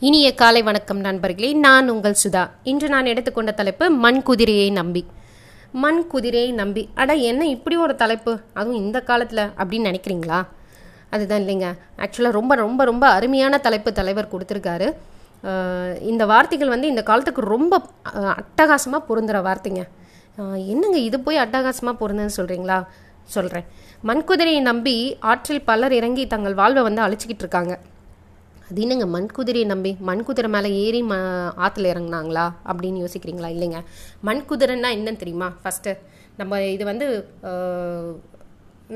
இனிய காலை வணக்கம் நண்பர்களே நான் உங்கள் சுதா. இன்று நான் எடுத்துக்கொண்ட தலைப்பு மண் குதிரையை நம்பி. மண் குதிரையை நம்பி. அட என்ன இப்படி ஒரு தலைப்பு? அதுவும் இந்த காலத்தில் அப்படின்னு நினைக்கிறீங்களா? அதுதான் இல்லைங்க. ஆக்சுவலாக ரொம்ப ரொம்ப ரொம்ப அருமையான தலைப்பு தலைவர் கொடுத்துருக்காரு. இந்த வார்த்தைகள் வந்து இந்த காலத்துக்கு ரொம்ப அட்டகாசமாக பொருந்துகிற வார்த்தைங்க. என்னங்க இது போய் அட்டகாசமாக பொருந்துன்னு சொல்கிறீங்களா சொல்கிறேன் மண்குதிரையை நம்பி ஆற்றில் பலர் இறங்கி தங்கள் வாழ்வை வந்து அழிச்சிக்கிட்டு இருக்காங்க. அது என்னங்க மண்குதிரையை நம்பி மண்குதிரை மேலே ஏறி ம ஆற்றுல இறங்குனாங்களா? அப்படின்னு யோசிக்கிறீங்களா? இல்லைங்க. மண்குதிரைன்னா என்னன்னு தெரியுமா? ஃபஸ்ட்டு நம்ம இது வந்து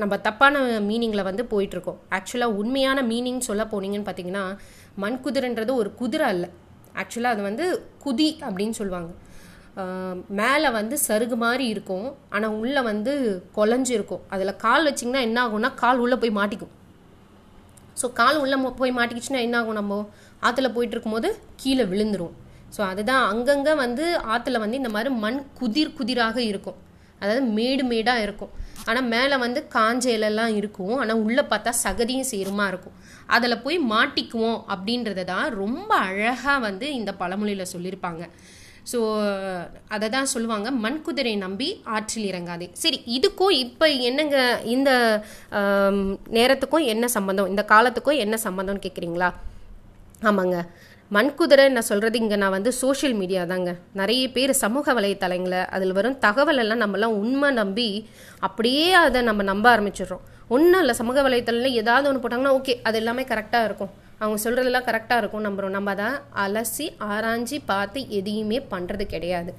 நம்ம தப்பான மீனிங்கில் வந்து போயிட்டுருக்கோம். ஆக்சுவலாக உண்மையான மீனிங் சொல்ல போனீங்கன்னு பார்த்தீங்கன்னா மண்குதிரைன்றது ஒரு குதிரை அல்ல. ஆக்சுவலாக அது வந்து குதி அப்படின்னு சொல்லுவாங்க. மேலே வந்து சருகு மாதிரி இருக்கும். ஆனால் உள்ளே வந்து குழஞ்சு இருக்கும் அதில் கால் வச்சிங்கன்னா என்ன ஆகும்னா கால் உள்ளே போய் மாட்டிக்கும். ஸோ கால் உள்ளே போய் மாட்டிக்கிச்சுன்னா என்ன ஆகும் நம்ம? ஆற்றுல போயிட்டு இருக்கும்போது கீழே விழுந்துரும். ஸோ அதுதான் அங்கங்கே வந்து ஆற்றுல வந்து இந்த மாதிரி மண் குதிர் குதிராக இருக்கும். அதாவது மேடு மேடாக இருக்கும். ஆனால் மேலே வந்து காஞ்ச இலெல்லாம் இருக்கும். ஆனால் உள்ளே பார்த்தா சகதியும் சேருமா இருக்கும். அதில் போய் மாட்டிக்குவோம் அப்படின்றத தான் ரொம்ப அழகாக வந்து இந்த பழமொழியில் சொல்லியிருப்பாங்க. ஸோ அதை தான் சொல்லுவாங்க மண்குதிரை நம்பி ஆற்றில் இறங்காதே. சரி இதுக்கும் இப்போ என்னங்க இந்த நேரத்துக்கும் என்ன சம்மந்தம் இந்த காலத்துக்கும் என்ன சம்மந்தம்னு கேட்குறீங்களா ஆமாங்க. மண்குதிரை நான் சொல்கிறது இங்கே நான் வந்து சோஷியல் மீடியா தாங்க. நிறைய பேர் சமூக வலைத்தளங்களை அதில் வரும் தகவல் எல்லாம் நம்மலாம் உண்மை நம்பி அப்படியே அதை நம்ம நம்ப ஆரம்பிச்சிடுறோம். ஒன்றும் இல்லை சமூக வலைத்தளத்தில் ஏதாவது ஒன்று போட்டாங்கன்னா ஓகே அது எல்லாமே கரெக்டாக இருக்கும். அவங்க சொல்கிறதெல்லாம் கரெக்டாக இருக்கும் நம்புகிறோம் நம்ம அதை அலசி ஆராய்ஞ்சி பார்த்து எதையுமே பண்ணுறது கிடையாது.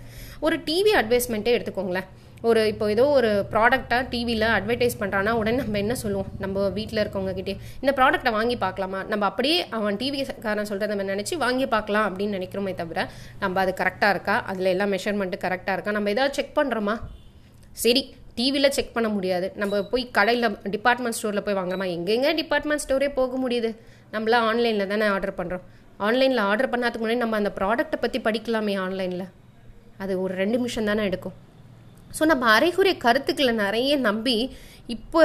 ஒரு டிவி அட்வைஸ்மெண்ட்டே எடுத்துக்கோங்களேன். ஒரு இப்போ ஏதோ ஒரு ப்ராடக்டாக டிவியில் அட்வர்டைஸ் பண்ணுறான்னா உடனே நம்ம என்ன சொல்லுவோம்? நம்ம வீட்டில் இருக்கவங்ககிட்டே இந்த ப்ராடக்ட்டை வாங்கி பார்க்கலாமா? நம்ம அப்படியே அவன் டிவிக்காரன் சொல்கிறத நம்ம நினச்சி வாங்கி பார்க்கலாம் அப்படின்னு நினைக்கிறோமே தவிர நம்ம அது கரெக்டாக இருக்கா? அதில் எல்லாம் மெஷர்மெண்ட்டு கரெக்டாக இருக்கா? நம்ம ஏதாவது செக் பண்ணுறோமா சரி டிவியில் செக் பண்ண முடியாது. நம்ம போய் கடையில் டிபார்ட்மெண்ட் ஸ்டோரில் போய் வாங்குறோமா? எங்கெங்க டிபார்ட்மெண்ட் ஸ்டோரே போக முடியுது? நம்மளாம் ஆன்லைனில் தானே ஆர்டர் பண்ணுறோம் ஆன்லைனில் ஆர்டர் பண்ணாதுக்கு முன்னாடி நம்ம அந்த ப்ராடக்ட்டை பற்றி படிக்கலாமே ஆன்லைனில் அது ஒரு ரெண்டு நிமிஷம் தானே எடுக்கும். ஸோ நம்ம அரைகுறை கருத்துக்களை நிறைய நம்பி இப்போ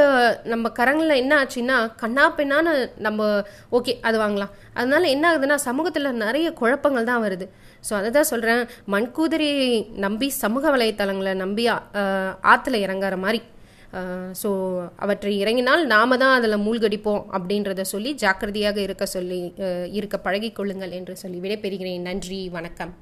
நம்ம கரங்களில் என்ன ஆச்சுன்னா கண்ணா பெண்ணான நம்ம ஓகே அது வாங்கலாம். அதனால என்ன ஆகுதுன்னா சமூகத்தில் நிறைய குழப்பங்கள் தான் வருது. ஸோ அதை தான் சொல்கிறேன் மண்கூதிரியை நம்பி சமூக வலைத்தளங்களை நம்பி ஆற்றுல இறங்குற மாதிரி. ஸோ அவற்றை இறங்கினால் நாம தான் அதில் மூழ்கடிப்போம் அப்படின்றத சொல்லி ஜாக்கிரதையாக இருக்க சொல்லி இருக்க பழகிக்கொள்ளுங்கள் என்று சொல்லி விடைபெறுகிறேன். நன்றி வணக்கம்.